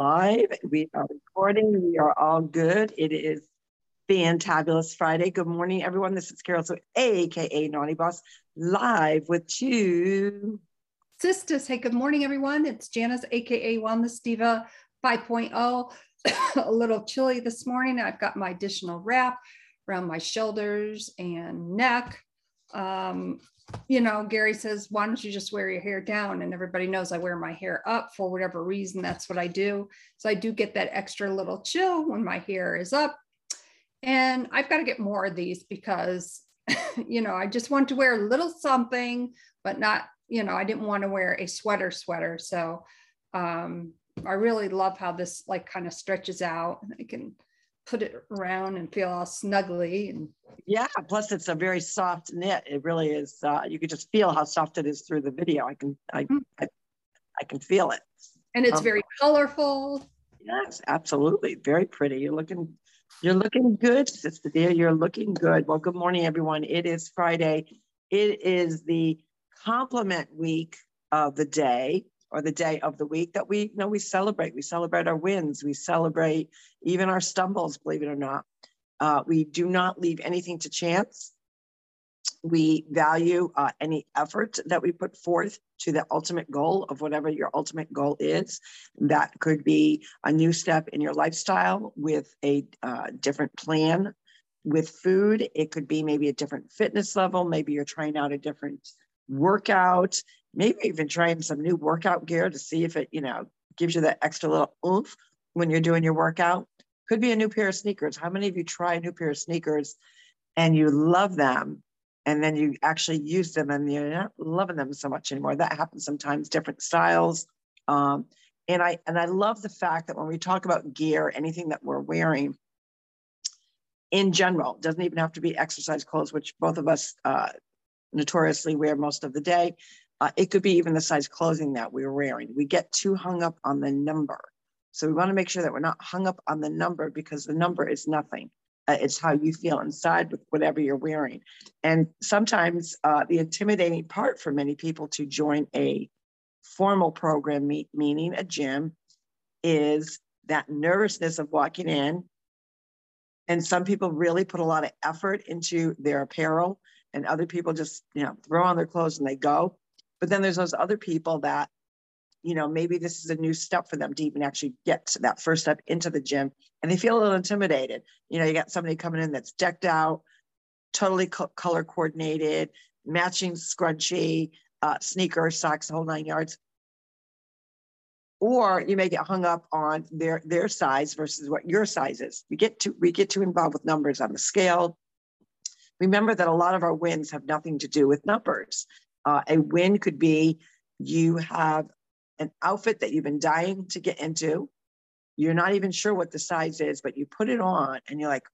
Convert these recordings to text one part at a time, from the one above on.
live. We are recording. We are all good. It is fantabulous Friday. Good morning, everyone. This is Carol, so AKA Naughty Boss, live with you. sisters. Hey, good morning, everyone. It's Janice, AKA Wellness Diva 5.0. A little chilly this morning. I've got my additional wrap around my shoulders and neck. Um, you know, Gary says, why don't you just wear your hair down? And everybody knows I wear my hair up for whatever reason. That's what I do. So I do get that extra little chill when my hair is up. And I've got to get more of these because, you know, I just want to wear a little something, but not, you know, I didn't want to wear a sweater sweater. So um, I really love how this like kind of stretches out. I can put it around and feel all snuggly and yeah plus it's a very soft knit. It really is uh, you could just feel how soft it is through the video. I can i mm. I, I, can feel it. And it's um, very colorful. Yes absolutely. Very pretty. You're looking you're looking good sister dear you're looking good. Well good morning everyone. It is friday. It is the compliment week of the day or the day of the week that we you know we celebrate. We celebrate our wins. We celebrate even our stumbles, believe it or not. Uh, we do not leave anything to chance. We value uh, any effort that we put forth to the ultimate goal of whatever your ultimate goal is. That could be a new step in your lifestyle with a uh, different plan with food. It could be maybe a different fitness level. Maybe you're trying out a different workout maybe even trying some new workout gear to see if it, you know, gives you that extra little oomph when you're doing your workout. Could be a new pair of sneakers. How many of you try a new pair of sneakers and you love them and then you actually use them and you're not loving them so much anymore? That happens sometimes, different styles. Um, and I and I love the fact that when we talk about gear, anything that we're wearing in general, doesn't even have to be exercise clothes, which both of us uh, notoriously wear most of the day. Uh, it could be even the size clothing that we are wearing. We get too hung up on the number. So we want to make sure that we're not hung up on the number because the number is nothing. Uh, it's how you feel inside with whatever you're wearing. And sometimes uh, the intimidating part for many people to join a formal program, me- meaning a gym, is that nervousness of walking in. And some people really put a lot of effort into their apparel, and other people just, you know, throw on their clothes and they go. But then there's those other people that, you know, maybe this is a new step for them to even actually get to that first step into the gym and they feel a little intimidated. You know, you got somebody coming in that's decked out, totally co- color coordinated, matching scrunchy, uh, sneakers, socks, whole nine yards. Or you may get hung up on their their size versus what your size is. We get to we get too involved with numbers on the scale. Remember that a lot of our wins have nothing to do with numbers. Uh, a win could be you have an outfit that you've been dying to get into. You're not even sure what the size is, but you put it on and you're like,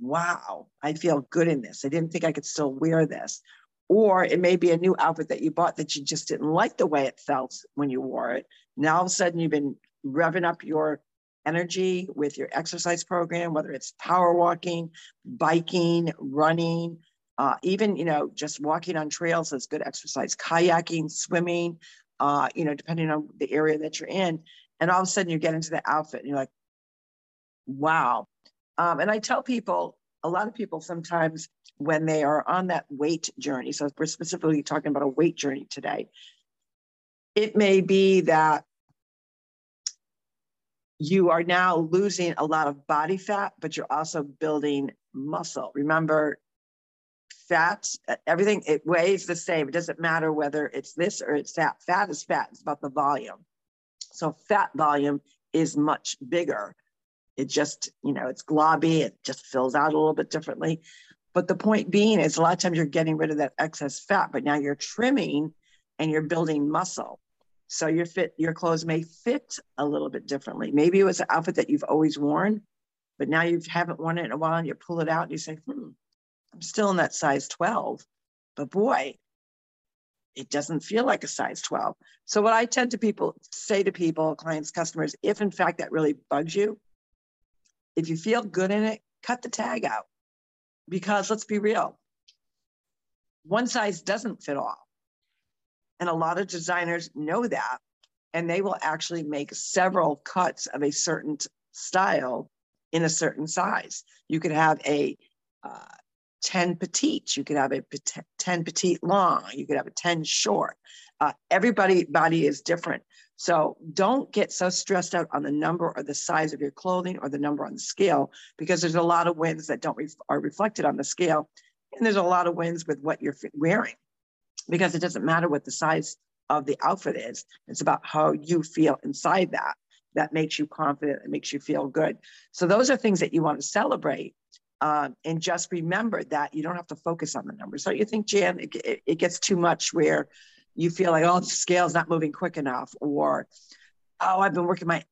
wow, I feel good in this. I didn't think I could still wear this. Or it may be a new outfit that you bought that you just didn't like the way it felt when you wore it. Now all of a sudden you've been revving up your energy with your exercise program, whether it's power walking, biking, running, uh, even, you know, just walking on trails is good exercise, kayaking, swimming, uh, you know, depending on the area that you're in. And all of a sudden you get into the outfit and you're like, wow. Um, and I tell people, a lot of people sometimes when they are on that weight journey, so we're specifically talking about a weight journey today, it may be that you are now losing a lot of body fat, but you're also building muscle. Remember, fat, everything, it weighs the same. It doesn't matter whether it's this or it's that. Fat is fat, it's about the volume. So fat volume is much bigger. It just, you know, it's globby, it just fills out a little bit differently. But the point being is a lot of times you're getting rid of that excess fat, but now you're trimming and you're building muscle. So your fit, your clothes may fit a little bit differently. Maybe it was an outfit that you've always worn, but now you haven't worn it in a while and you pull it out and you say, hmm, I'm still in that size 12, but boy, it doesn't feel like a size 12. So what I tend to people say to people, clients, customers, if in fact that really bugs you, if you feel good in it, cut the tag out. Because let's be real, one size doesn't fit all. And a lot of designers know that. and they will actually make several cuts of a certain style in a certain size. You could have a uh, 10 petite, you could have a 10 petite long, you could have a 10 short. Uh, everybody body is different. So don't get so stressed out on the number or the size of your clothing or the number on the scale because there's a lot of wins that don't re- are reflected on the scale. And there's a lot of wins with what you're wearing because it doesn't matter what the size of the outfit is. It's about how you feel inside that that makes you confident It makes you feel good. So those are things that you want to celebrate. Um, and just remember that you don't have to focus on the numbers. So you think, Jan, it, it, gets too much where you feel like, oh, the scale's not moving quick enough, or oh, I've been working my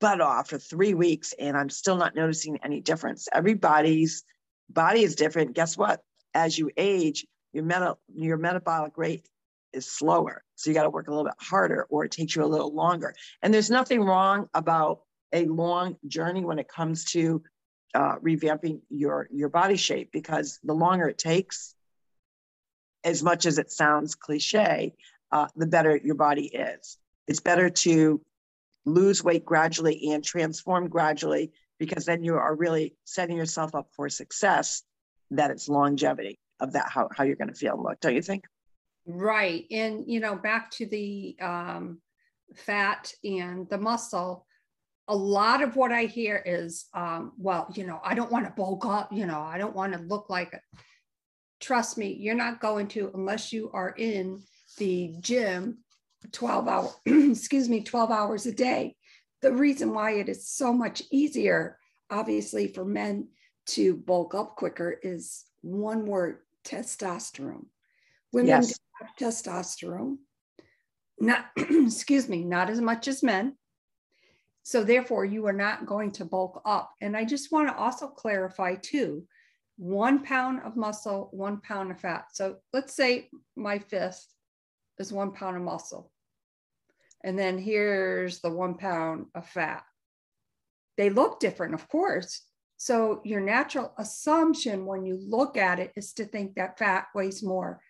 butt off for three weeks and I'm still not noticing any difference. Everybody's body is different. Guess what? As you age, your, meta, your metabolic rate is slower. So you got to work a little bit harder or it takes you a little longer. And there's nothing wrong about a long journey when it comes to uh, revamping your, your body shape because the longer it takes, as much as it sounds cliche, uh, the better your body is. It's better to lose weight gradually and transform gradually because then you are really setting yourself up for success that it's longevity of that how, how you're going to feel and look don't you think Right. And, you know, back to the um, fat and the muscle, a lot of what I hear is, um, well, you know, I don't want to bulk up, you know, I don't want to look like it. Trust me, you're not going to unless you are in the gym 12 hours, excuse me, 12 hours a day. The reason why it is so much easier, obviously, for men to bulk up quicker is one word testosterone. Women yes testosterone, not, excuse me, not as much as men. So therefore, you are not going to bulk up. And I just want to also clarify too, one pound of muscle, one pound of fat. So let's say my fist is one pound of muscle. And then here's the one pound of fat. They look different, of course. So your natural assumption when you look at it is to think that fat weighs more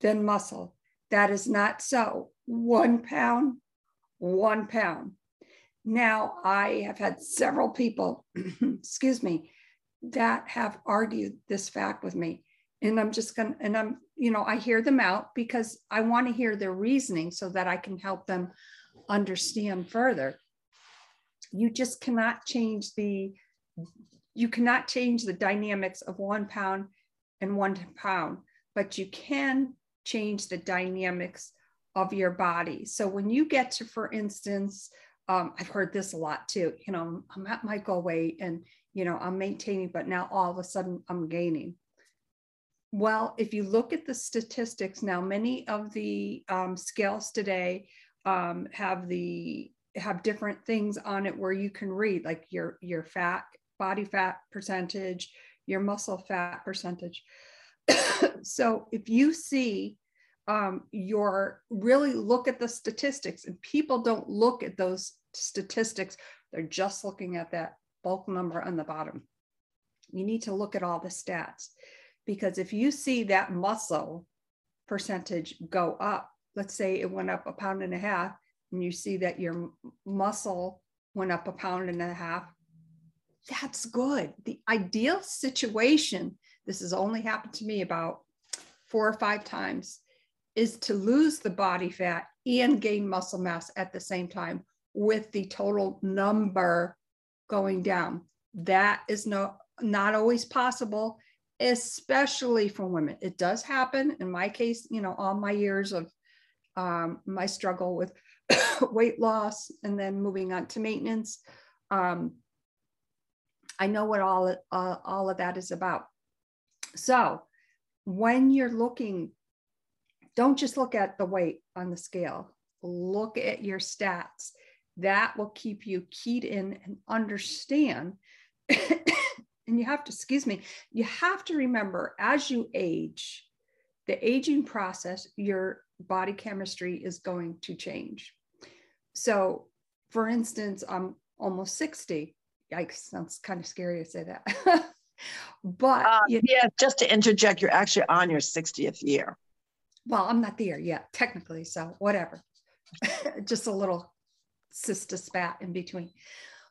than muscle. That is not so. One pound, one pound. Now, I have had several people, excuse me, that have argued this fact with me. And I'm just going to, and I'm, you know, I hear them out because I want to hear their reasoning so that I can help them understand further. You just cannot change the, you cannot change the dynamics of one pound and one pound, but you can change the dynamics of your body. So when you get to, for instance, um, I've heard this a lot too, you know, I'm at my goal weight and, you know, I'm maintaining, but now all of a sudden I'm gaining. Well, if you look at the statistics now, many of the um, scales today um, have the have different things on it where you can read like your your fat body fat percentage, your muscle fat percentage. so if you see um, your really look at the statistics and people don't look at those statistics. They're just looking at that bulk number on the bottom. You need to look at all the stats because if you see that muscle percentage go up let's say it went up a pound and a half and you see that your muscle went up a pound and a half that's good. The ideal situation this has only happened to me about four or five times, is to lose the body fat and gain muscle mass at the same time with the total number going down. That is no, not always possible, especially for women. It does happen. In my case, you know, all my years of um, my struggle with weight loss and then moving on to maintenance. Um, I know what all, uh, all of that is about. So when you're looking, don't just look at the weight on the scale, look at your stats. That will keep you keyed in and understand. and you have to, excuse me, you have to remember as you age, the aging process, your body chemistry is going to change. So, for instance, I'm almost 60. Yikes, sounds kind of scary to say that. But uh, you know, yeah, just to interject, you're actually on your 60th year. Well, I'm not there yet, technically, so whatever. just a little cysta spat in between.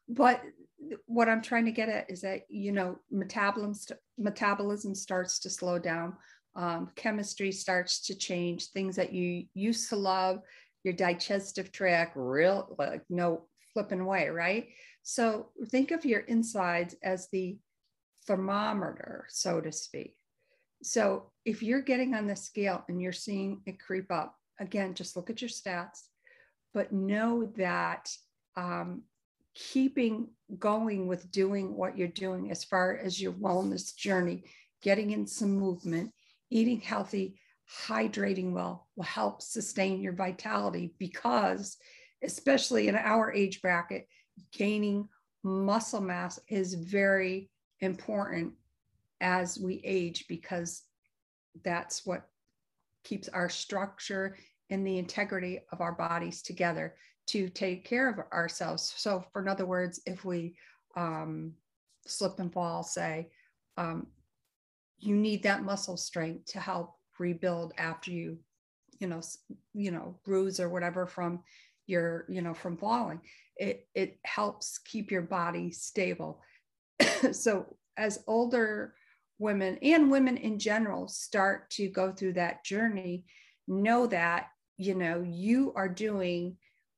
But what I'm trying to get at is that, you know, metabolism, metabolism starts to slow down. Um, chemistry starts to change things that you used to love your digestive tract real like no flipping way right so think of your insides as the thermometer so to speak so if you're getting on the scale and you're seeing it creep up again just look at your stats but know that um, keeping going with doing what you're doing as far as your wellness journey, getting in some movement, eating healthy, hydrating well will help sustain your vitality because, especially in our age bracket, gaining muscle mass is very important as we age because that's what keeps our structure and the integrity of our bodies together to take care of ourselves. So, for in other words, if we um, slip and fall, say, um, you need that muscle strength to help rebuild after you, you know, you know, bruise or whatever from your, you know, from falling. It it helps keep your body stable. so, as older women and women in general start to go through that journey, know that you know you are doing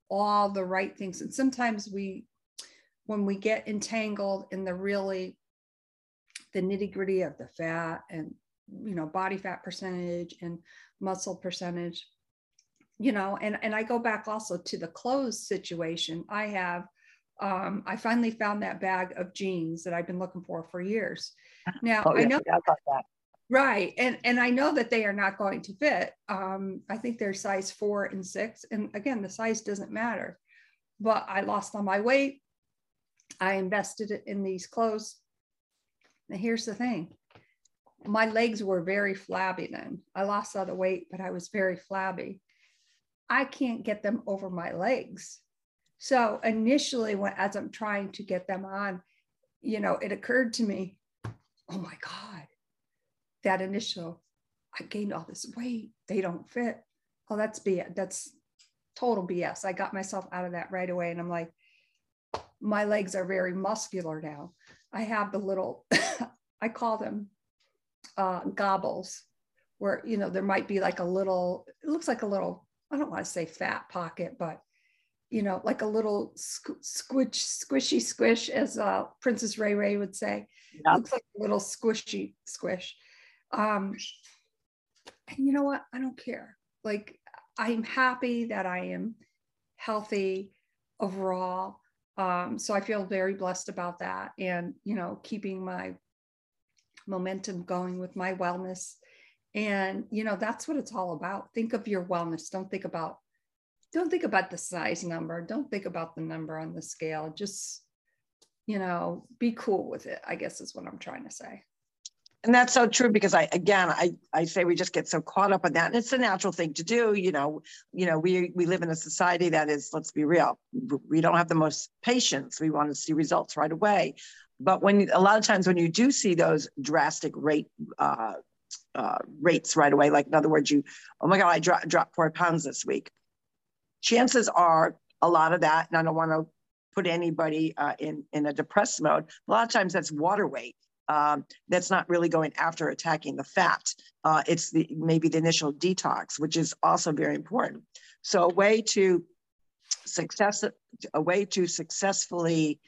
all the right things. And sometimes we, when we get entangled in the really, the nitty gritty of the fat and, you know, body fat percentage and muscle percentage, you know, and, and I go back also to the clothes situation. I have, um, I finally found that bag of jeans that I've been looking for for years. Now oh, yeah, I know that. Right. And and I know that they are not going to fit. Um, I think they're size four and six. And again, the size doesn't matter. But I lost all my weight. I invested it in these clothes. And here's the thing. My legs were very flabby then. I lost all the weight, but I was very flabby. I can't get them over my legs. So initially, when as I'm trying to get them on, you know, it occurred to me, oh my God, that initial, I gained all this weight, they don't fit. Oh, that's BS. That's total BS. I got myself out of that right away. And I'm like, my legs are very muscular now. I have the little, I call them uh, gobbles, where, you know, there might be like a little, it looks like a little, I don't want to say fat pocket, but, you know, like a little squish, squishy squish, as uh, Princess Ray Ray would say. Yep. Looks like a little squishy squish. Um, and you know what? I don't care. Like, I'm happy that I am healthy overall. Um, so I feel very blessed about that. And, you know, keeping my momentum going with my wellness. And, you know, that's what it's all about. Think of your wellness. Don't think about, don't think about the size number. Don't think about the number on the scale. Just, you know, be cool with it, I guess is what I'm trying to say and that's so true because i again i i say we just get so caught up in that and it's a natural thing to do you know you know we we live in a society that is let's be real we don't have the most patience we want to see results right away but when a lot of times when you do see those drastic rate uh, uh, rates right away like in other words you oh my god i dropped dropped four pounds this week chances are a lot of that and i don't want to put anybody uh, in in a depressed mode a lot of times that's water weight um, that's not really going after attacking the fat. Uh, it's the maybe the initial detox, which is also very important. So a way to success, a way to successfully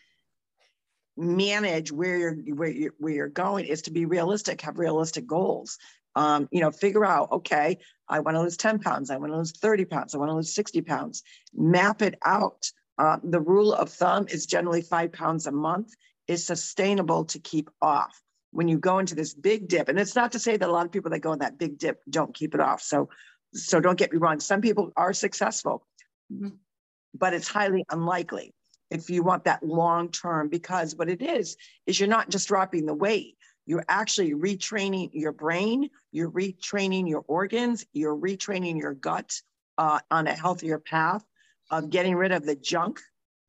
manage where you're where you're, where you're going is to be realistic, have realistic goals. Um, you know, figure out, okay, I want to lose 10 pounds, I want to lose 30 pounds, I want to lose 60 pounds. Map it out. Uh, the rule of thumb is generally five pounds a month is sustainable to keep off when you go into this big dip. And it's not to say that a lot of people that go in that big dip don't keep it off. So, so don't get me wrong. Some people are successful, mm-hmm. but it's highly unlikely if you want that long term because what it is is you're not just dropping the weight you're actually retraining your brain you're retraining your organs you're retraining your gut uh, on a healthier path of getting rid of the junk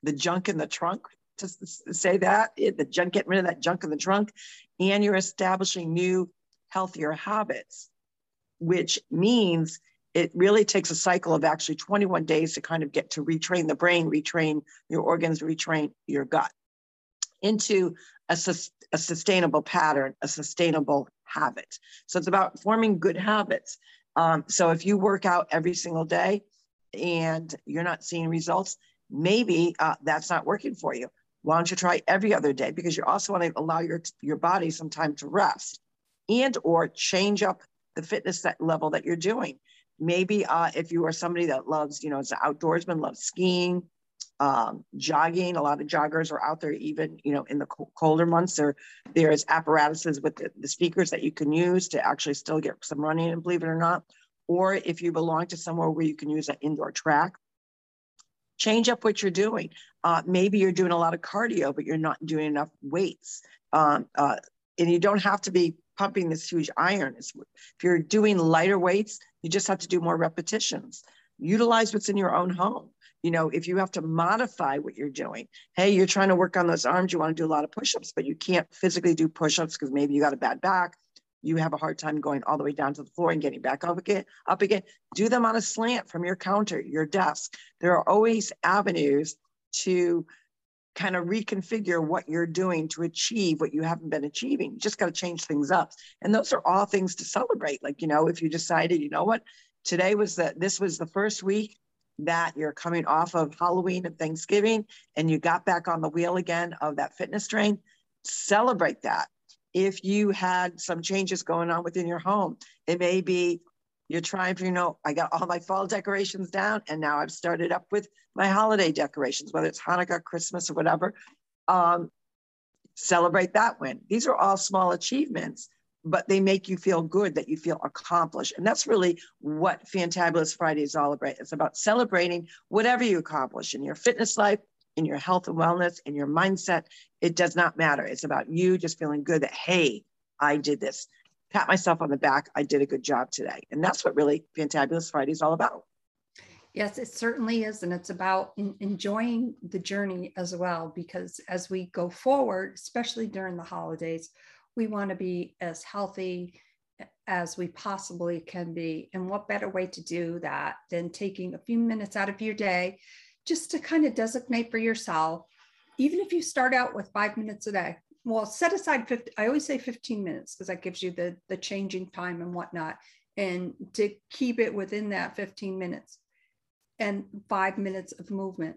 the junk in the trunk to say that the junk, getting rid of that junk in the trunk, and you're establishing new, healthier habits, which means it really takes a cycle of actually 21 days to kind of get to retrain the brain, retrain your organs, retrain your gut into a, a sustainable pattern, a sustainable habit. So it's about forming good habits. Um, so if you work out every single day and you're not seeing results, maybe uh, that's not working for you. Why don't you try every other day? Because you also want to allow your, your body some time to rest and or change up the fitness that level that you're doing maybe uh, if you are somebody that loves, you know, as an outdoorsman, loves skiing, um, jogging. A lot of joggers are out there, even you know, in the colder months. There, there's apparatuses with the, the speakers that you can use to actually still get some running. And believe it or not, or if you belong to somewhere where you can use an indoor track, change up what you're doing. Uh, maybe you're doing a lot of cardio, but you're not doing enough weights. Um, uh, and you don't have to be pumping this huge iron. If you're doing lighter weights, you just have to do more repetitions. Utilize what's in your own home. You know, if you have to modify what you're doing, hey, you're trying to work on those arms, you want to do a lot of push ups, but you can't physically do push ups because maybe you got a bad back. You have a hard time going all the way down to the floor and getting back up again. Up again. Do them on a slant from your counter, your desk. There are always avenues to kind of reconfigure what you're doing to achieve what you haven't been achieving. You just got to change things up. And those are all things to celebrate. Like, you know, if you decided, you know what, today was the, this was the first week that you're coming off of Halloween and Thanksgiving and you got back on the wheel again of that fitness train, celebrate that. If you had some changes going on within your home, it may be you're trying for, you know, I got all my fall decorations down and now I've started up with my holiday decorations, whether it's Hanukkah, Christmas, or whatever. Um, celebrate that win. These are all small achievements, but they make you feel good that you feel accomplished. And that's really what Fantabulous Friday is all about. It's about celebrating whatever you accomplish in your fitness life, in your health and wellness, in your mindset. It does not matter. It's about you just feeling good that, hey, I did this pat myself on the back. I did a good job today. And that's what really Fantabulous Friday is all about. Yes, it certainly is. And it's about in, enjoying the journey as well, because as we go forward, especially during the holidays, we want to be as healthy as we possibly can be. And what better way to do that than taking a few minutes out of your day just to kind of designate for yourself, even if you start out with five minutes a day, well set aside 50 i always say 15 minutes because that gives you the the changing time and whatnot and to keep it within that 15 minutes and five minutes of movement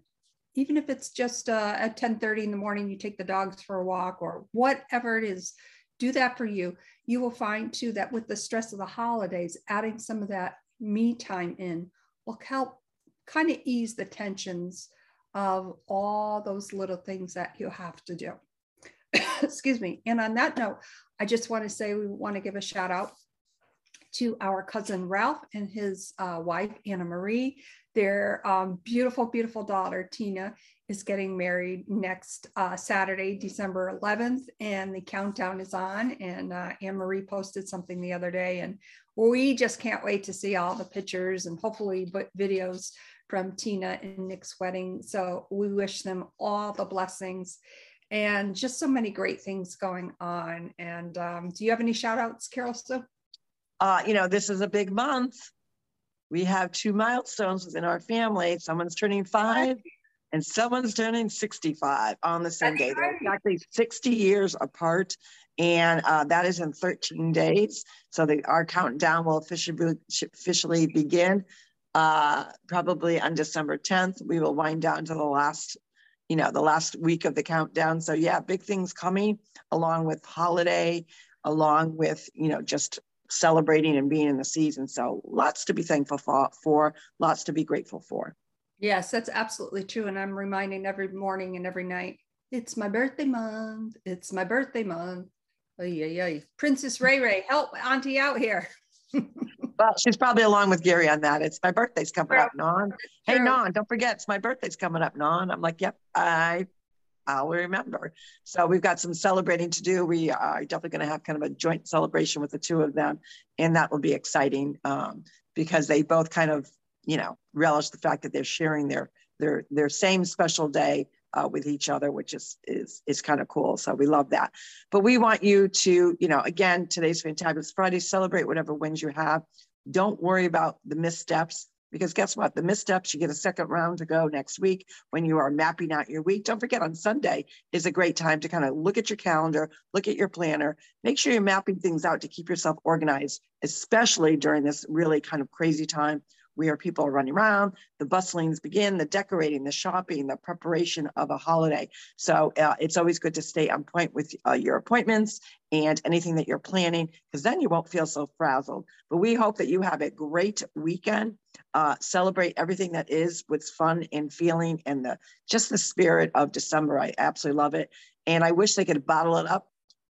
even if it's just uh, at 10 30 in the morning you take the dogs for a walk or whatever it is do that for you you will find too that with the stress of the holidays adding some of that me time in will help kind of ease the tensions of all those little things that you have to do Excuse me. And on that note, I just want to say we want to give a shout out to our cousin Ralph and his uh, wife, Anna Marie. Their um, beautiful, beautiful daughter, Tina, is getting married next uh, Saturday, December 11th, and the countdown is on. And uh, Anne Marie posted something the other day, and we just can't wait to see all the pictures and hopefully videos from Tina and Nick's wedding. So we wish them all the blessings and just so many great things going on. And um, do you have any shout outs, Carol? Still? Uh, you know, this is a big month. We have two milestones within our family. Someone's turning five and someone's turning 65 on the same That's day. They're exactly 60 years apart. And uh, that is in 13 days. So the, our countdown will officially, officially begin uh, probably on December 10th. We will wind down to the last you know, the last week of the countdown. So yeah, big things coming along with holiday, along with, you know, just celebrating and being in the season. So lots to be thankful for, for lots to be grateful for. Yes, that's absolutely true. And I'm reminding every morning and every night, it's my birthday month. It's my birthday month. Oh, yeah, yeah. Princess Ray Ray, help Auntie out here. Well, she's probably along with Gary on that. It's my birthday's coming up, Non. Hey, Non, don't forget it's my birthday's coming up, Non. I'm like, yep, I I'll remember. So we've got some celebrating to do. We are definitely going to have kind of a joint celebration with the two of them, and that will be exciting um, because they both kind of, you know, relish the fact that they're sharing their their their same special day uh, with each other, which is is is kind of cool. So we love that. But we want you to, you know, again, today's Fantabulous Friday. Celebrate whatever wins you have. Don't worry about the missteps because guess what? The missteps, you get a second round to go next week when you are mapping out your week. Don't forget on Sunday is a great time to kind of look at your calendar, look at your planner, make sure you're mapping things out to keep yourself organized, especially during this really kind of crazy time where people are running around, the bustlings begin, the decorating, the shopping, the preparation of a holiday. So uh, it's always good to stay on point with uh, your appointments and anything that you're planning, because then you won't feel so frazzled. But we hope that you have a great weekend. Uh, celebrate everything that is with fun and feeling and the just the spirit of December. I absolutely love it. And I wish they could bottle it up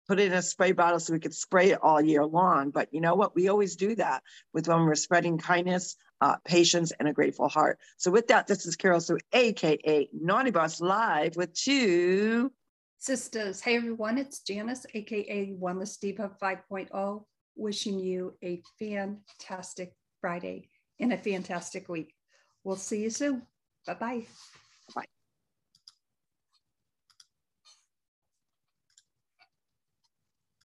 put it in a spray bottle so we could spray it all year long. But you know what? We always do that with when we're spreading kindness uh, patience, and a grateful heart. So with that, this is Carol Sue, AKA Naughty Boss Live with two sisters. Hey everyone, it's Janice, AKA Wellness Diva 5.0, wishing you a fantastic Friday and a fantastic week. We'll see you soon. Bye-bye.